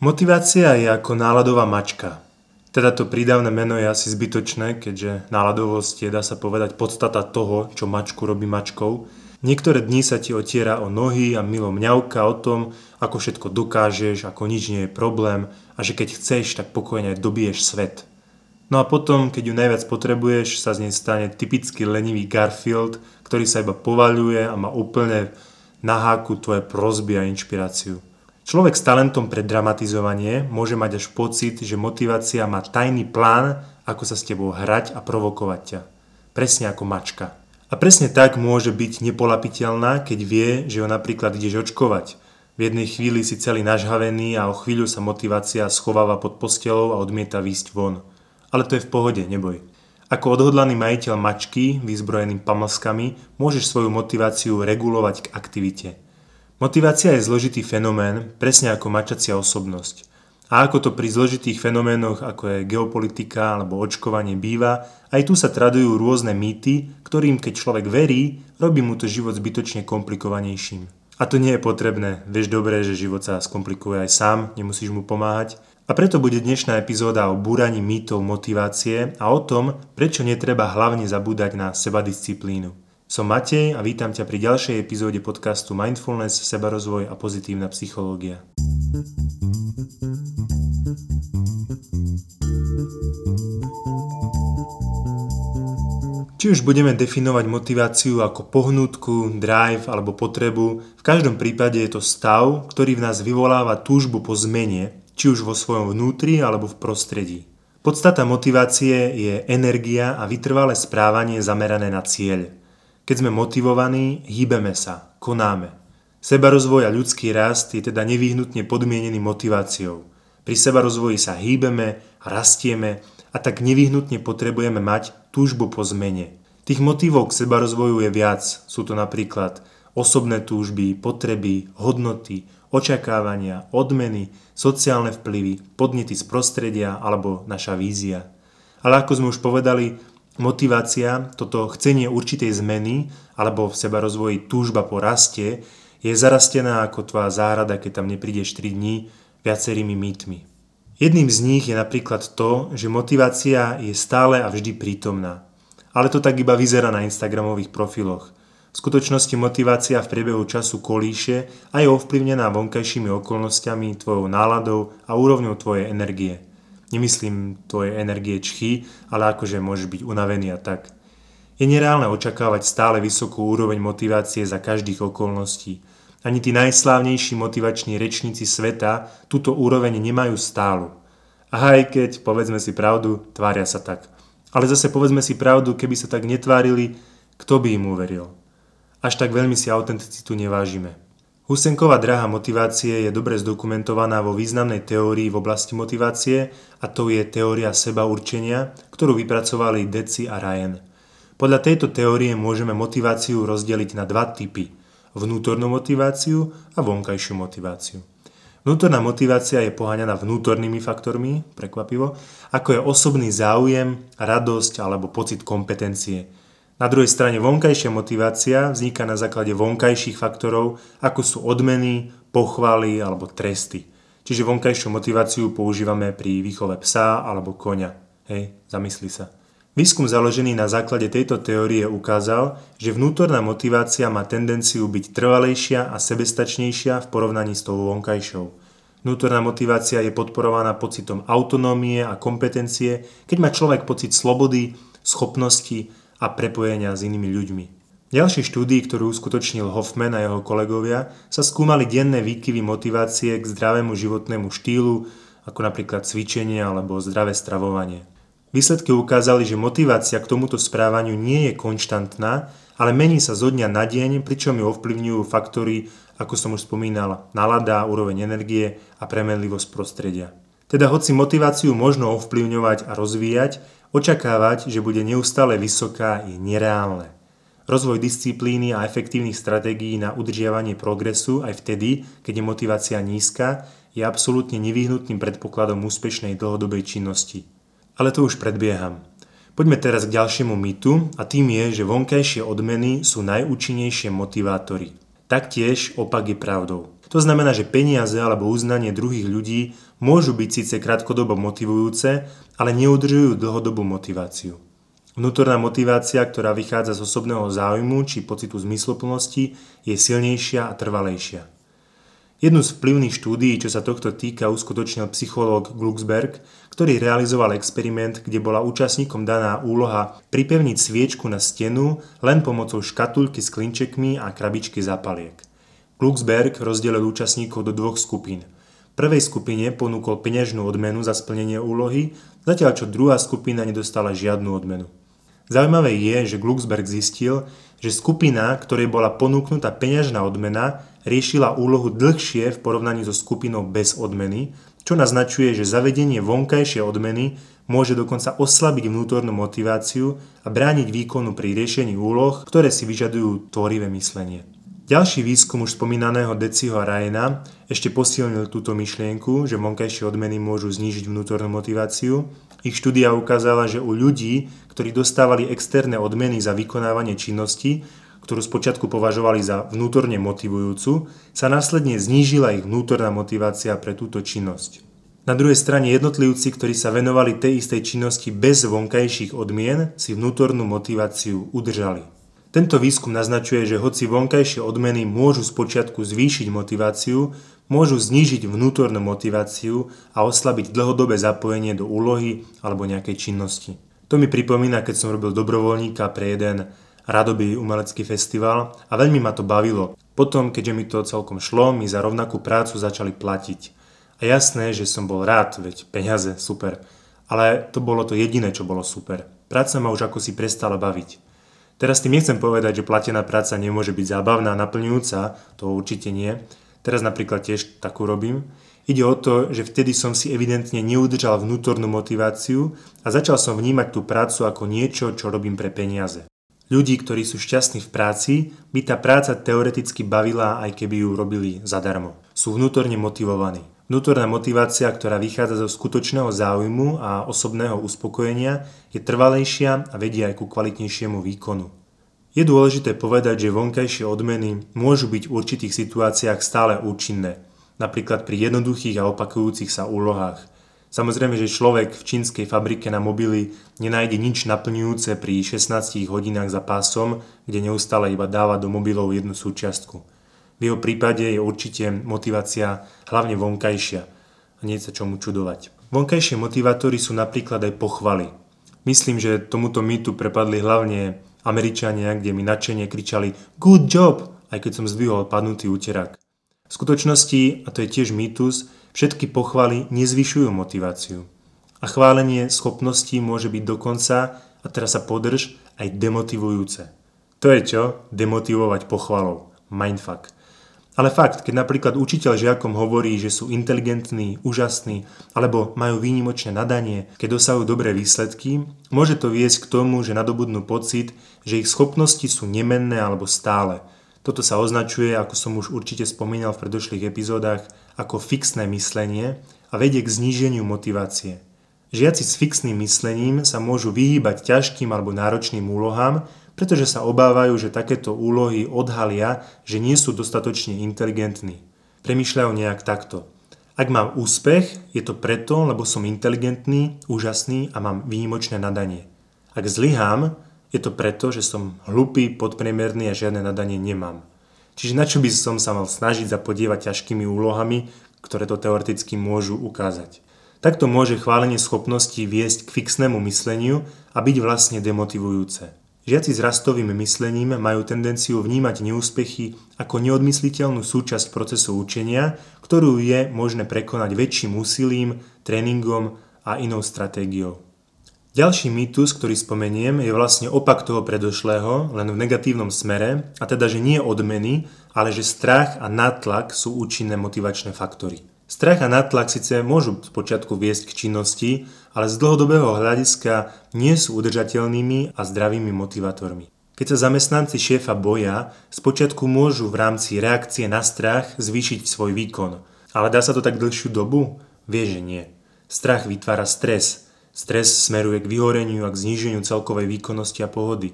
Motivácia je ako náladová mačka. Teda to prídavné meno je asi zbytočné, keďže náladovosť je, dá sa povedať, podstata toho, čo mačku robí mačkou. Niektoré dni sa ti otiera o nohy a milo mňauka o tom, ako všetko dokážeš, ako nič nie je problém a že keď chceš, tak pokojne dobiješ svet. No a potom, keď ju najviac potrebuješ, sa z nej stane typický lenivý Garfield, ktorý sa iba povaľuje a má úplne na háku tvoje prozby a inšpiráciu. Človek s talentom pre dramatizovanie môže mať až pocit, že motivácia má tajný plán, ako sa s tebou hrať a provokovať ťa. Presne ako mačka. A presne tak môže byť nepolapiteľná, keď vie, že ho napríklad ideš očkovať. V jednej chvíli si celý nažhavený a o chvíľu sa motivácia schováva pod postelou a odmieta výjsť von. Ale to je v pohode, neboj. Ako odhodlaný majiteľ mačky, vyzbrojený pamlskami, môžeš svoju motiváciu regulovať k aktivite. Motivácia je zložitý fenomén, presne ako mačacia osobnosť. A ako to pri zložitých fenoménoch, ako je geopolitika alebo očkovanie býva, aj tu sa tradujú rôzne mýty, ktorým keď človek verí, robí mu to život zbytočne komplikovanejším. A to nie je potrebné, vieš dobre, že život sa skomplikuje aj sám, nemusíš mu pomáhať, a preto bude dnešná epizóda o búraní mýtov motivácie a o tom, prečo netreba hlavne zabúdať na sebadisciplínu. Som Matej a vítam ťa pri ďalšej epizóde podcastu Mindfulness, sebarozvoj a pozitívna psychológia. Či už budeme definovať motiváciu ako pohnutku, drive alebo potrebu, v každom prípade je to stav, ktorý v nás vyvoláva túžbu po zmene či už vo svojom vnútri alebo v prostredí. Podstata motivácie je energia a vytrvalé správanie zamerané na cieľ. Keď sme motivovaní, hýbeme sa, konáme. Sebarozvoj a ľudský rast je teda nevyhnutne podmienený motiváciou. Pri sebarozvoji sa hýbeme, rastieme a tak nevyhnutne potrebujeme mať túžbu po zmene. Tých motivov k sebarozvoju je viac. Sú to napríklad osobné túžby, potreby, hodnoty, očakávania, odmeny, sociálne vplyvy, podnety z prostredia alebo naša vízia. Ale ako sme už povedali, motivácia, toto chcenie určitej zmeny alebo v seba rozvoji túžba po raste je zarastená ako tvoja záhrada, keď tam neprídeš 3 dní viacerými mýtmi. Jedným z nich je napríklad to, že motivácia je stále a vždy prítomná. Ale to tak iba vyzerá na Instagramových profiloch – v skutočnosti motivácia v priebehu času kolíše a je ovplyvnená vonkajšími okolnostiami, tvojou náladou a úrovňou tvojej energie. Nemyslím tvojej energie čchy, ale akože môžeš byť unavený a tak. Je nereálne očakávať stále vysokú úroveň motivácie za každých okolností. Ani tí najslávnejší motivační rečníci sveta túto úroveň nemajú stálu. A aj keď, povedzme si pravdu, tvária sa tak. Ale zase povedzme si pravdu, keby sa tak netvárili, kto by im uveril? až tak veľmi si autenticitu nevážime. Husenková dráha motivácie je dobre zdokumentovaná vo významnej teórii v oblasti motivácie a to je teória seba určenia, ktorú vypracovali Deci a Ryan. Podľa tejto teórie môžeme motiváciu rozdeliť na dva typy. Vnútornú motiváciu a vonkajšiu motiváciu. Vnútorná motivácia je poháňaná vnútornými faktormi, prekvapivo, ako je osobný záujem, radosť alebo pocit kompetencie – na druhej strane vonkajšia motivácia vzniká na základe vonkajších faktorov, ako sú odmeny, pochvaly alebo tresty. Čiže vonkajšiu motiváciu používame pri výchove psa alebo koňa. Hej, zamysli sa. Výskum založený na základe tejto teórie ukázal, že vnútorná motivácia má tendenciu byť trvalejšia a sebestačnejšia v porovnaní s tou vonkajšou. Vnútorná motivácia je podporovaná pocitom autonómie a kompetencie, keď má človek pocit slobody, schopnosti a prepojenia s inými ľuďmi. V ďalšej štúdii, ktorú uskutočnil Hoffman a jeho kolegovia, sa skúmali denné výkyvy motivácie k zdravému životnému štýlu, ako napríklad cvičenie alebo zdravé stravovanie. Výsledky ukázali, že motivácia k tomuto správaniu nie je konštantná, ale mení sa zo dňa na deň, pričom ju ovplyvňujú faktory, ako som už spomínal, nalada, úroveň energie a premenlivosť prostredia. Teda hoci motiváciu možno ovplyvňovať a rozvíjať, Očakávať, že bude neustále vysoká, je nereálne. Rozvoj disciplíny a efektívnych stratégií na udržiavanie progresu aj vtedy, keď je motivácia nízka, je absolútne nevyhnutným predpokladom úspešnej dlhodobej činnosti. Ale to už predbieham. Poďme teraz k ďalšiemu mýtu a tým je, že vonkajšie odmeny sú najúčinnejšie motivátory. Taktiež opak je pravdou. To znamená, že peniaze alebo uznanie druhých ľudí môžu byť síce krátkodobo motivujúce, ale neudržujú dlhodobú motiváciu. Vnútorná motivácia, ktorá vychádza z osobného záujmu či pocitu zmysloplnosti, je silnejšia a trvalejšia. Jednu z vplyvných štúdií, čo sa tohto týka, uskutočnil psychológ Glucksberg, ktorý realizoval experiment, kde bola účastníkom daná úloha pripevniť sviečku na stenu len pomocou škatulky s klinčekmi a krabičky zapaliek. Glucksberg rozdelil účastníkov do dvoch skupín. Prvej skupine ponúkol peňažnú odmenu za splnenie úlohy, zatiaľ čo druhá skupina nedostala žiadnu odmenu. Zaujímavé je, že Glucksberg zistil, že skupina, ktorej bola ponúknutá peňažná odmena, riešila úlohu dlhšie v porovnaní so skupinou bez odmeny, čo naznačuje, že zavedenie vonkajšej odmeny môže dokonca oslabiť vnútornú motiváciu a brániť výkonu pri riešení úloh, ktoré si vyžadujú tvorivé myslenie. Ďalší výskum už spomínaného Deciho a Ryana ešte posilnil túto myšlienku, že vonkajšie odmeny môžu znížiť vnútornú motiváciu. Ich štúdia ukázala, že u ľudí, ktorí dostávali externé odmeny za vykonávanie činnosti, ktorú spočiatku považovali za vnútorne motivujúcu, sa následne znížila ich vnútorná motivácia pre túto činnosť. Na druhej strane jednotlivci, ktorí sa venovali tej istej činnosti bez vonkajších odmien, si vnútornú motiváciu udržali. Tento výskum naznačuje, že hoci vonkajšie odmeny môžu spočiatku zvýšiť motiváciu, môžu znížiť vnútornú motiváciu a oslabiť dlhodobé zapojenie do úlohy alebo nejakej činnosti. To mi pripomína, keď som robil dobrovoľníka pre jeden radobý umelecký festival a veľmi ma to bavilo. Potom, keďže mi to celkom šlo, mi za rovnakú prácu začali platiť. A jasné, že som bol rád, veď peniaze, super. Ale to bolo to jediné, čo bolo super. Práca ma už ako si prestala baviť. Teraz tým nechcem povedať, že platená práca nemôže byť zábavná naplňujúca, to určite nie. Teraz napríklad tiež takú robím. Ide o to, že vtedy som si evidentne neudržal vnútornú motiváciu a začal som vnímať tú prácu ako niečo, čo robím pre peniaze. Ľudí, ktorí sú šťastní v práci, by tá práca teoreticky bavila, aj keby ju robili zadarmo. Sú vnútorne motivovaní. Vnútorná motivácia, ktorá vychádza zo skutočného záujmu a osobného uspokojenia, je trvalejšia a vedie aj ku kvalitnejšiemu výkonu. Je dôležité povedať, že vonkajšie odmeny môžu byť v určitých situáciách stále účinné, napríklad pri jednoduchých a opakujúcich sa úlohách. Samozrejme, že človek v čínskej fabrike na mobily nenájde nič naplňujúce pri 16 hodinách za pásom, kde neustále iba dáva do mobilov jednu súčiastku. V jeho prípade je určite motivácia hlavne vonkajšia a nie sa čomu čudovať. Vonkajšie motivátory sú napríklad aj pochvaly. Myslím, že tomuto mýtu prepadli hlavne Američania, kde mi nadšenie kričali good job, aj keď som zdvihol padnutý úterák. V skutočnosti, a to je tiež mýtus, všetky pochvaly nezvyšujú motiváciu. A chválenie schopností môže byť dokonca, a teraz sa podrž, aj demotivujúce. To je čo? Demotivovať pochvalou. Mindfuck. Ale fakt, keď napríklad učiteľ žiakom hovorí, že sú inteligentní, úžasní alebo majú výnimočné nadanie, keď dosahujú dobré výsledky, môže to viesť k tomu, že nadobudnú pocit, že ich schopnosti sú nemenné alebo stále. Toto sa označuje, ako som už určite spomínal v predošlých epizódach, ako fixné myslenie a vedie k zníženiu motivácie. Žiaci s fixným myslením sa môžu vyhýbať ťažkým alebo náročným úlohám, pretože sa obávajú, že takéto úlohy odhalia, že nie sú dostatočne inteligentní. Premýšľajú nejak takto. Ak mám úspech, je to preto, lebo som inteligentný, úžasný a mám výnimočné nadanie. Ak zlyhám, je to preto, že som hlupý, podpriemerný a žiadne nadanie nemám. Čiže na čo by som sa mal snažiť zapodievať ťažkými úlohami, ktoré to teoreticky môžu ukázať. Takto môže chválenie schopností viesť k fixnému mysleniu a byť vlastne demotivujúce. Žiaci s rastovým myslením majú tendenciu vnímať neúspechy ako neodmysliteľnú súčasť procesu učenia, ktorú je možné prekonať väčším úsilím, tréningom a inou stratégiou. Ďalší mýtus, ktorý spomeniem, je vlastne opak toho predošlého, len v negatívnom smere, a teda, že nie odmeny, ale že strach a nátlak sú účinné motivačné faktory. Strach a nátlak síce môžu počiatku viesť k činnosti, ale z dlhodobého hľadiska nie sú udržateľnými a zdravými motivátormi. Keď sa zamestnanci šéfa boja, spočiatku môžu v rámci reakcie na strach zvýšiť svoj výkon. Ale dá sa to tak dlhšiu dobu? Vie, že nie. Strach vytvára stres. Stres smeruje k vyhoreniu a k zníženiu celkovej výkonnosti a pohody.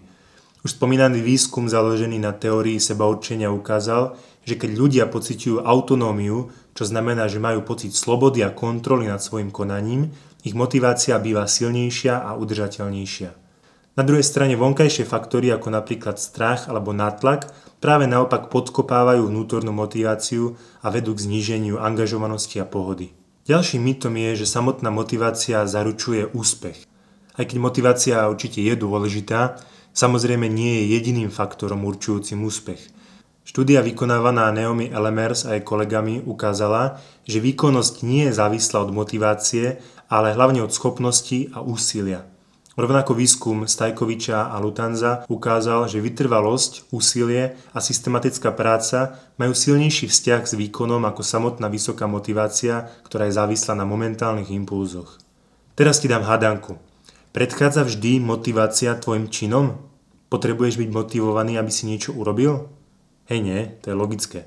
Už spomínaný výskum založený na teórii seba určenia ukázal, že keď ľudia pociťujú autonómiu, čo znamená, že majú pocit slobody a kontroly nad svojim konaním, ich motivácia býva silnejšia a udržateľnejšia. Na druhej strane vonkajšie faktory ako napríklad strach alebo nátlak práve naopak podkopávajú vnútornú motiváciu a vedú k zníženiu angažovanosti a pohody. Ďalším mýtom je, že samotná motivácia zaručuje úspech. Aj keď motivácia určite je dôležitá, samozrejme nie je jediným faktorom určujúcim úspech. Štúdia vykonávaná Naomi Elemers a jej kolegami ukázala, že výkonnosť nie je závislá od motivácie, ale hlavne od schopností a úsilia. Rovnako výskum Stajkoviča a Lutanza ukázal, že vytrvalosť, úsilie a systematická práca majú silnejší vzťah s výkonom ako samotná vysoká motivácia, ktorá je závislá na momentálnych impulzoch. Teraz ti dám hadanku. Predchádza vždy motivácia tvojim činom? Potrebuješ byť motivovaný, aby si niečo urobil? Hej nie, to je logické.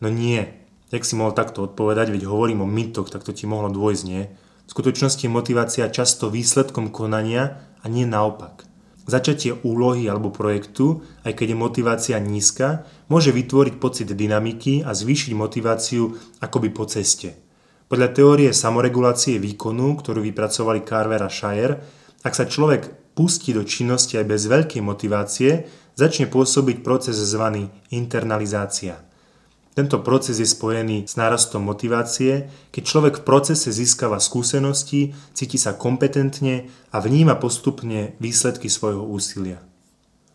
No nie. Jak si mohol takto odpovedať, veď hovorím o mytoch, tak to ti mohlo dôjsť, nie? V skutočnosti je motivácia často výsledkom konania a nie naopak. Začatie úlohy alebo projektu, aj keď je motivácia nízka, môže vytvoriť pocit dynamiky a zvýšiť motiváciu akoby po ceste. Podľa teórie samoregulácie výkonu, ktorú vypracovali Carver a Shire, ak sa človek pustí do činnosti aj bez veľkej motivácie, začne pôsobiť proces zvaný internalizácia. Tento proces je spojený s nárastom motivácie, keď človek v procese získava skúsenosti, cíti sa kompetentne a vníma postupne výsledky svojho úsilia.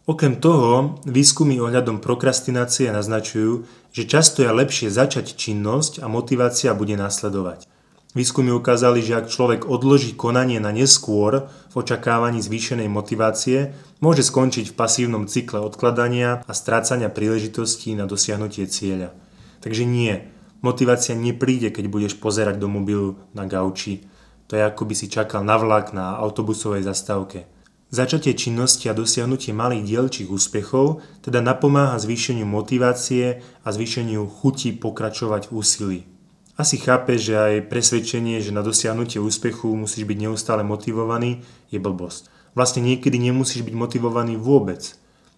Okrem toho, výskumy ohľadom prokrastinácie naznačujú, že často je lepšie začať činnosť a motivácia bude nasledovať. Výskumy ukázali, že ak človek odloží konanie na neskôr v očakávaní zvýšenej motivácie, môže skončiť v pasívnom cykle odkladania a strácania príležitostí na dosiahnutie cieľa. Takže nie, motivácia nepríde, keď budeš pozerať do mobilu na gauči. To je ako by si čakal na vlak na autobusovej zastávke. Začatie činnosti a dosiahnutie malých dielčích úspechov teda napomáha zvýšeniu motivácie a zvýšeniu chuti pokračovať úsilí. Asi chápe, že aj presvedčenie, že na dosiahnutie úspechu musíš byť neustále motivovaný, je blbosť. Vlastne niekedy nemusíš byť motivovaný vôbec.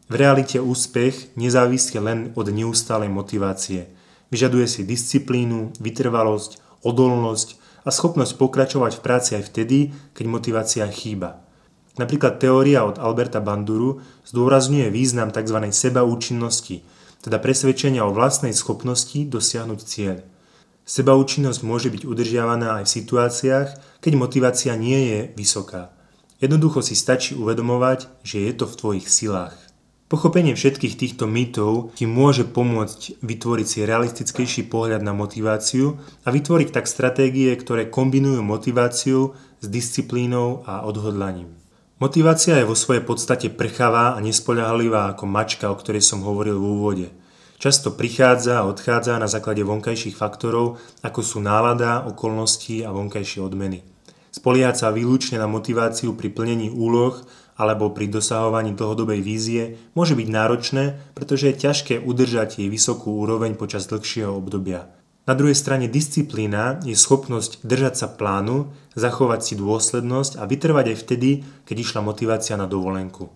V realite úspech nezávisí len od neustálej motivácie. Vyžaduje si disciplínu, vytrvalosť, odolnosť a schopnosť pokračovať v práci aj vtedy, keď motivácia chýba. Napríklad teória od Alberta Banduru zdôrazňuje význam tzv. sebaúčinnosti, teda presvedčenia o vlastnej schopnosti dosiahnuť cieľ. Sebaúčinnosť môže byť udržiavaná aj v situáciách, keď motivácia nie je vysoká. Jednoducho si stačí uvedomovať, že je to v tvojich silách. Pochopenie všetkých týchto mýtov ti môže pomôcť vytvoriť si realistickejší pohľad na motiváciu a vytvoriť tak stratégie, ktoré kombinujú motiváciu s disciplínou a odhodlaním. Motivácia je vo svojej podstate prchavá a nespoľahlivá ako mačka, o ktorej som hovoril v úvode – Často prichádza a odchádza na základe vonkajších faktorov, ako sú nálada, okolnosti a vonkajšie odmeny. Spoliehať sa výlučne na motiváciu pri plnení úloh alebo pri dosahovaní dlhodobej vízie môže byť náročné, pretože je ťažké udržať jej vysokú úroveň počas dlhšieho obdobia. Na druhej strane disciplína je schopnosť držať sa plánu, zachovať si dôslednosť a vytrvať aj vtedy, keď išla motivácia na dovolenku.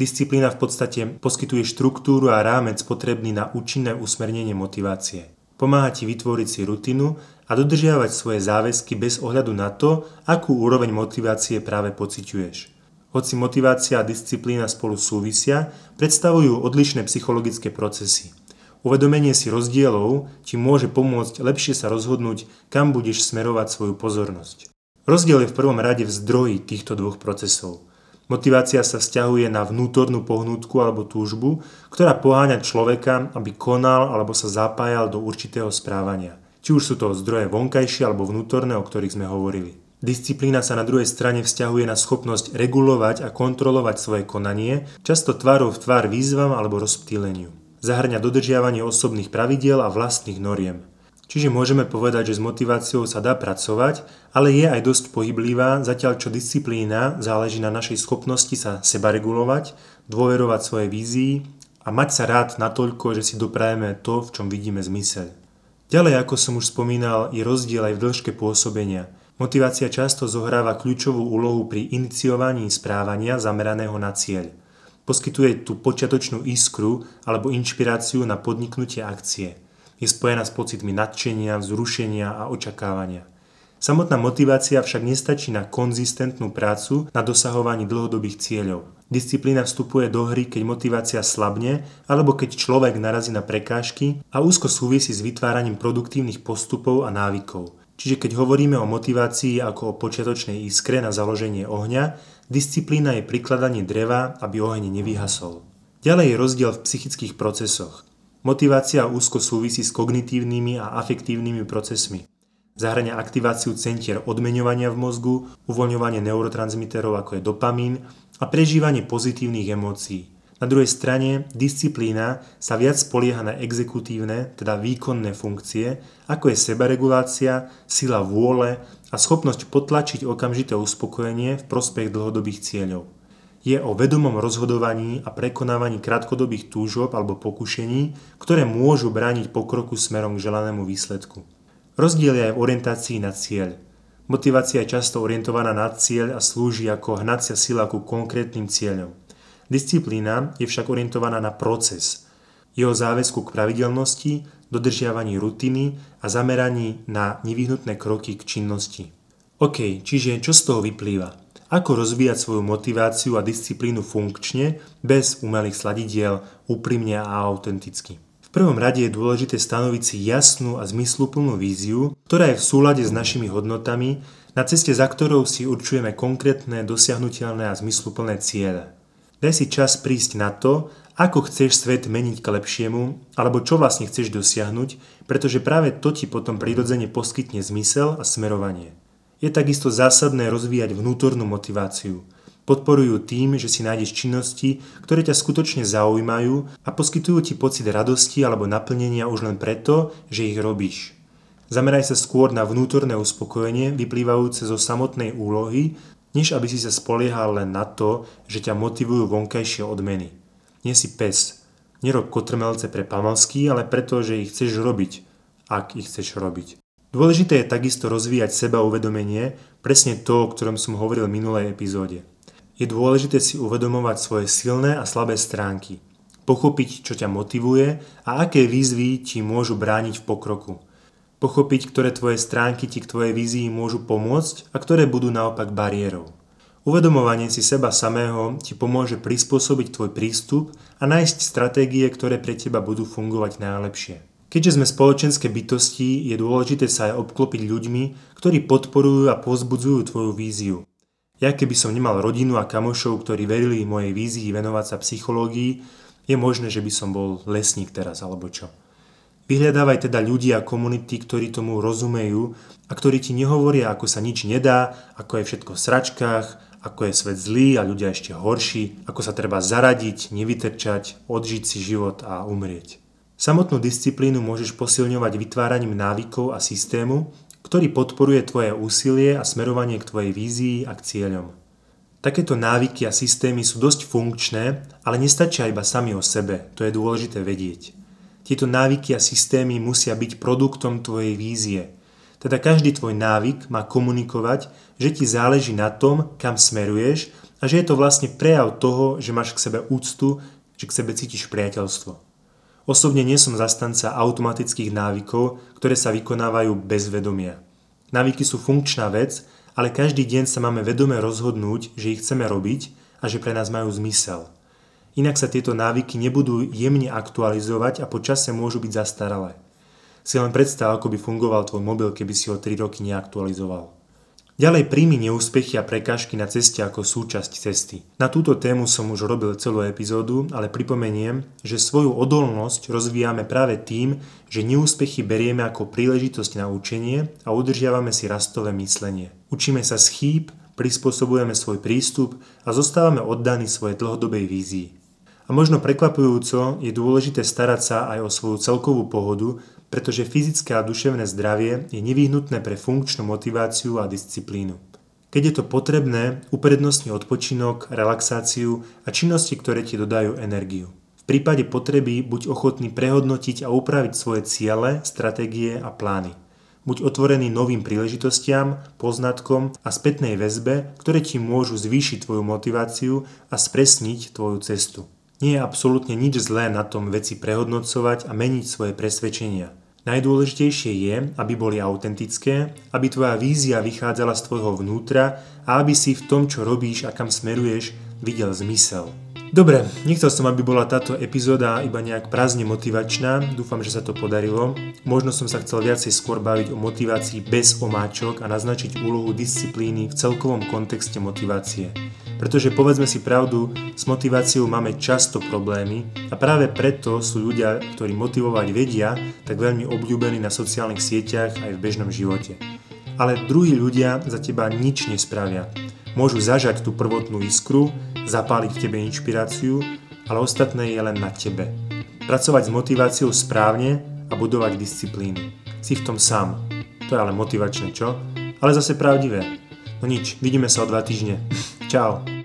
Disciplína v podstate poskytuje štruktúru a rámec potrebný na účinné usmernenie motivácie. Pomáha ti vytvoriť si rutinu a dodržiavať svoje záväzky bez ohľadu na to, akú úroveň motivácie práve pociťuješ. Hoci motivácia a disciplína spolu súvisia, predstavujú odlišné psychologické procesy. Uvedomenie si rozdielov ti môže pomôcť lepšie sa rozhodnúť, kam budeš smerovať svoju pozornosť. Rozdiel je v prvom rade v zdroji týchto dvoch procesov – Motivácia sa vzťahuje na vnútornú pohnútku alebo túžbu, ktorá poháňa človeka, aby konal alebo sa zapájal do určitého správania. Či už sú to zdroje vonkajšie alebo vnútorné, o ktorých sme hovorili. Disciplína sa na druhej strane vzťahuje na schopnosť regulovať a kontrolovať svoje konanie, často tvárov v tvár výzvam alebo rozptýleniu. Zahrňa dodržiavanie osobných pravidiel a vlastných noriem. Čiže môžeme povedať, že s motiváciou sa dá pracovať, ale je aj dosť pohyblivá, zatiaľ čo disciplína záleží na našej schopnosti sa seba regulovať, dôverovať svojej vízii a mať sa rád natoľko, že si doprajeme to, v čom vidíme zmysel. Ďalej, ako som už spomínal, je rozdiel aj v dĺžke pôsobenia. Motivácia často zohráva kľúčovú úlohu pri iniciovaní správania zameraného na cieľ. Poskytuje tú počiatočnú iskru alebo inšpiráciu na podniknutie akcie – Je spojená s pocitmi nadšenia, vzrušenia a očakávania. Samotná motivácia však nestačí na konzistentnú prácu na dosahovaní dlhodobých cieľov. Disciplína vstupuje do hry, keď motivácia slabne alebo keď človek narazí na prekážky a úzko súvisí s vytváraním produktívnych postupov a návykov. Čiže keď hovoríme o motivácii ako o počiatočnej iskre na založenie ohňa, disciplína je prikladanie dreva, aby oheň nevyhasol. Ďalej je rozdiel v psychických procesoch. Motivácia úzko súvisí s kognitívnymi a afektívnymi procesmi. Zahrania aktiváciu centier odmeňovania v mozgu, uvoľňovanie neurotransmiterov ako je dopamín a prežívanie pozitívnych emócií. Na druhej strane, disciplína sa viac spolieha na exekutívne, teda výkonné funkcie, ako je sebaregulácia, sila vôle a schopnosť potlačiť okamžité uspokojenie v prospech dlhodobých cieľov. Je o vedomom rozhodovaní a prekonávaní krátkodobých túžob alebo pokušení, ktoré môžu brániť pokroku smerom k želanému výsledku. Rozdiel je aj v orientácii na cieľ. Motivácia je často orientovaná na cieľ a slúži ako hnacia sila ku konkrétnym cieľom. Disciplína je však orientovaná na proces, jeho záväzku k pravidelnosti, dodržiavaní rutiny a zameraní na nevyhnutné kroky k činnosti. OK, čiže čo z toho vyplýva? Ako rozvíjať svoju motiváciu a disciplínu funkčne, bez umelých sladidiel, úprimne a autenticky? V prvom rade je dôležité stanoviť si jasnú a zmysluplnú víziu, ktorá je v súlade s našimi hodnotami, na ceste za ktorou si určujeme konkrétne, dosiahnutelné a zmysluplné ciele. Daj si čas prísť na to, ako chceš svet meniť k lepšiemu, alebo čo vlastne chceš dosiahnuť, pretože práve to ti potom prirodzene poskytne zmysel a smerovanie. Je takisto zásadné rozvíjať vnútornú motiváciu – Podporujú tým, že si nájdeš činnosti, ktoré ťa skutočne zaujímajú a poskytujú ti pocit radosti alebo naplnenia už len preto, že ich robíš. Zameraj sa skôr na vnútorné uspokojenie vyplývajúce zo samotnej úlohy, než aby si sa spoliehal len na to, že ťa motivujú vonkajšie odmeny. Nie si pes. Nerob kotrmelce pre pamalsky, ale preto, že ich chceš robiť, ak ich chceš robiť. Dôležité je takisto rozvíjať seba uvedomenie, presne to, o ktorom som hovoril v minulej epizóde. Je dôležité si uvedomovať svoje silné a slabé stránky, pochopiť, čo ťa motivuje a aké výzvy ti môžu brániť v pokroku. Pochopiť, ktoré tvoje stránky ti k tvojej vízii môžu pomôcť a ktoré budú naopak bariérou. Uvedomovanie si seba samého ti pomôže prispôsobiť tvoj prístup a nájsť stratégie, ktoré pre teba budú fungovať najlepšie. Keďže sme spoločenské bytosti, je dôležité sa aj obklopiť ľuďmi, ktorí podporujú a pozbudzujú tvoju víziu. Ja keby som nemal rodinu a kamošov, ktorí verili mojej vízii venovať sa psychológii, je možné, že by som bol lesník teraz alebo čo. Vyhľadávaj teda ľudí a komunity, ktorí tomu rozumejú a ktorí ti nehovoria, ako sa nič nedá, ako je všetko v sračkách, ako je svet zlý a ľudia ešte horší, ako sa treba zaradiť, nevytrčať, odžiť si život a umrieť. Samotnú disciplínu môžeš posilňovať vytváraním návykov a systému, ktorý podporuje tvoje úsilie a smerovanie k tvojej vízii a k cieľom. Takéto návyky a systémy sú dosť funkčné, ale nestačia iba sami o sebe, to je dôležité vedieť. Tieto návyky a systémy musia byť produktom tvojej vízie. Teda každý tvoj návyk má komunikovať, že ti záleží na tom, kam smeruješ a že je to vlastne prejav toho, že máš k sebe úctu, že k sebe cítiš priateľstvo. Osobne nie som zastanca automatických návykov, ktoré sa vykonávajú bez vedomia. Návyky sú funkčná vec, ale každý deň sa máme vedome rozhodnúť, že ich chceme robiť a že pre nás majú zmysel. Inak sa tieto návyky nebudú jemne aktualizovať a po čase môžu byť zastaralé. Si len predstav, ako by fungoval tvoj mobil, keby si ho 3 roky neaktualizoval. Ďalej príjmi neúspechy a prekážky na ceste ako súčasť cesty. Na túto tému som už robil celú epizódu, ale pripomeniem, že svoju odolnosť rozvíjame práve tým, že neúspechy berieme ako príležitosť na učenie a udržiavame si rastové myslenie. Učíme sa z chýb, prispôsobujeme svoj prístup a zostávame oddaní svojej dlhodobej vízii. A možno prekvapujúco je dôležité starať sa aj o svoju celkovú pohodu, pretože fyzické a duševné zdravie je nevyhnutné pre funkčnú motiváciu a disciplínu. Keď je to potrebné, uprednostni odpočinok, relaxáciu a činnosti, ktoré ti dodajú energiu. V prípade potreby buď ochotný prehodnotiť a upraviť svoje ciele, stratégie a plány. Buď otvorený novým príležitostiam, poznatkom a spätnej väzbe, ktoré ti môžu zvýšiť tvoju motiváciu a spresniť tvoju cestu. Nie je absolútne nič zlé na tom veci prehodnocovať a meniť svoje presvedčenia. Najdôležitejšie je, aby boli autentické, aby tvoja vízia vychádzala z tvojho vnútra a aby si v tom, čo robíš a kam smeruješ, videl zmysel. Dobre, nechcel som, aby bola táto epizóda iba nejak prázdne motivačná, dúfam, že sa to podarilo. Možno som sa chcel viacej skôr baviť o motivácii bez omáčok a naznačiť úlohu disciplíny v celkovom kontexte motivácie. Pretože povedzme si pravdu, s motiváciou máme často problémy a práve preto sú ľudia, ktorí motivovať vedia, tak veľmi obľúbení na sociálnych sieťach aj v bežnom živote. Ale druhí ľudia za teba nič nespravia. Môžu zažať tú prvotnú iskru, zapáliť v tebe inšpiráciu, ale ostatné je len na tebe. Pracovať s motiváciou správne a budovať disciplínu. Si v tom sám. To je ale motivačné, čo? Ale zase pravdivé. No nič, vidíme sa o dva týždne. Tchau!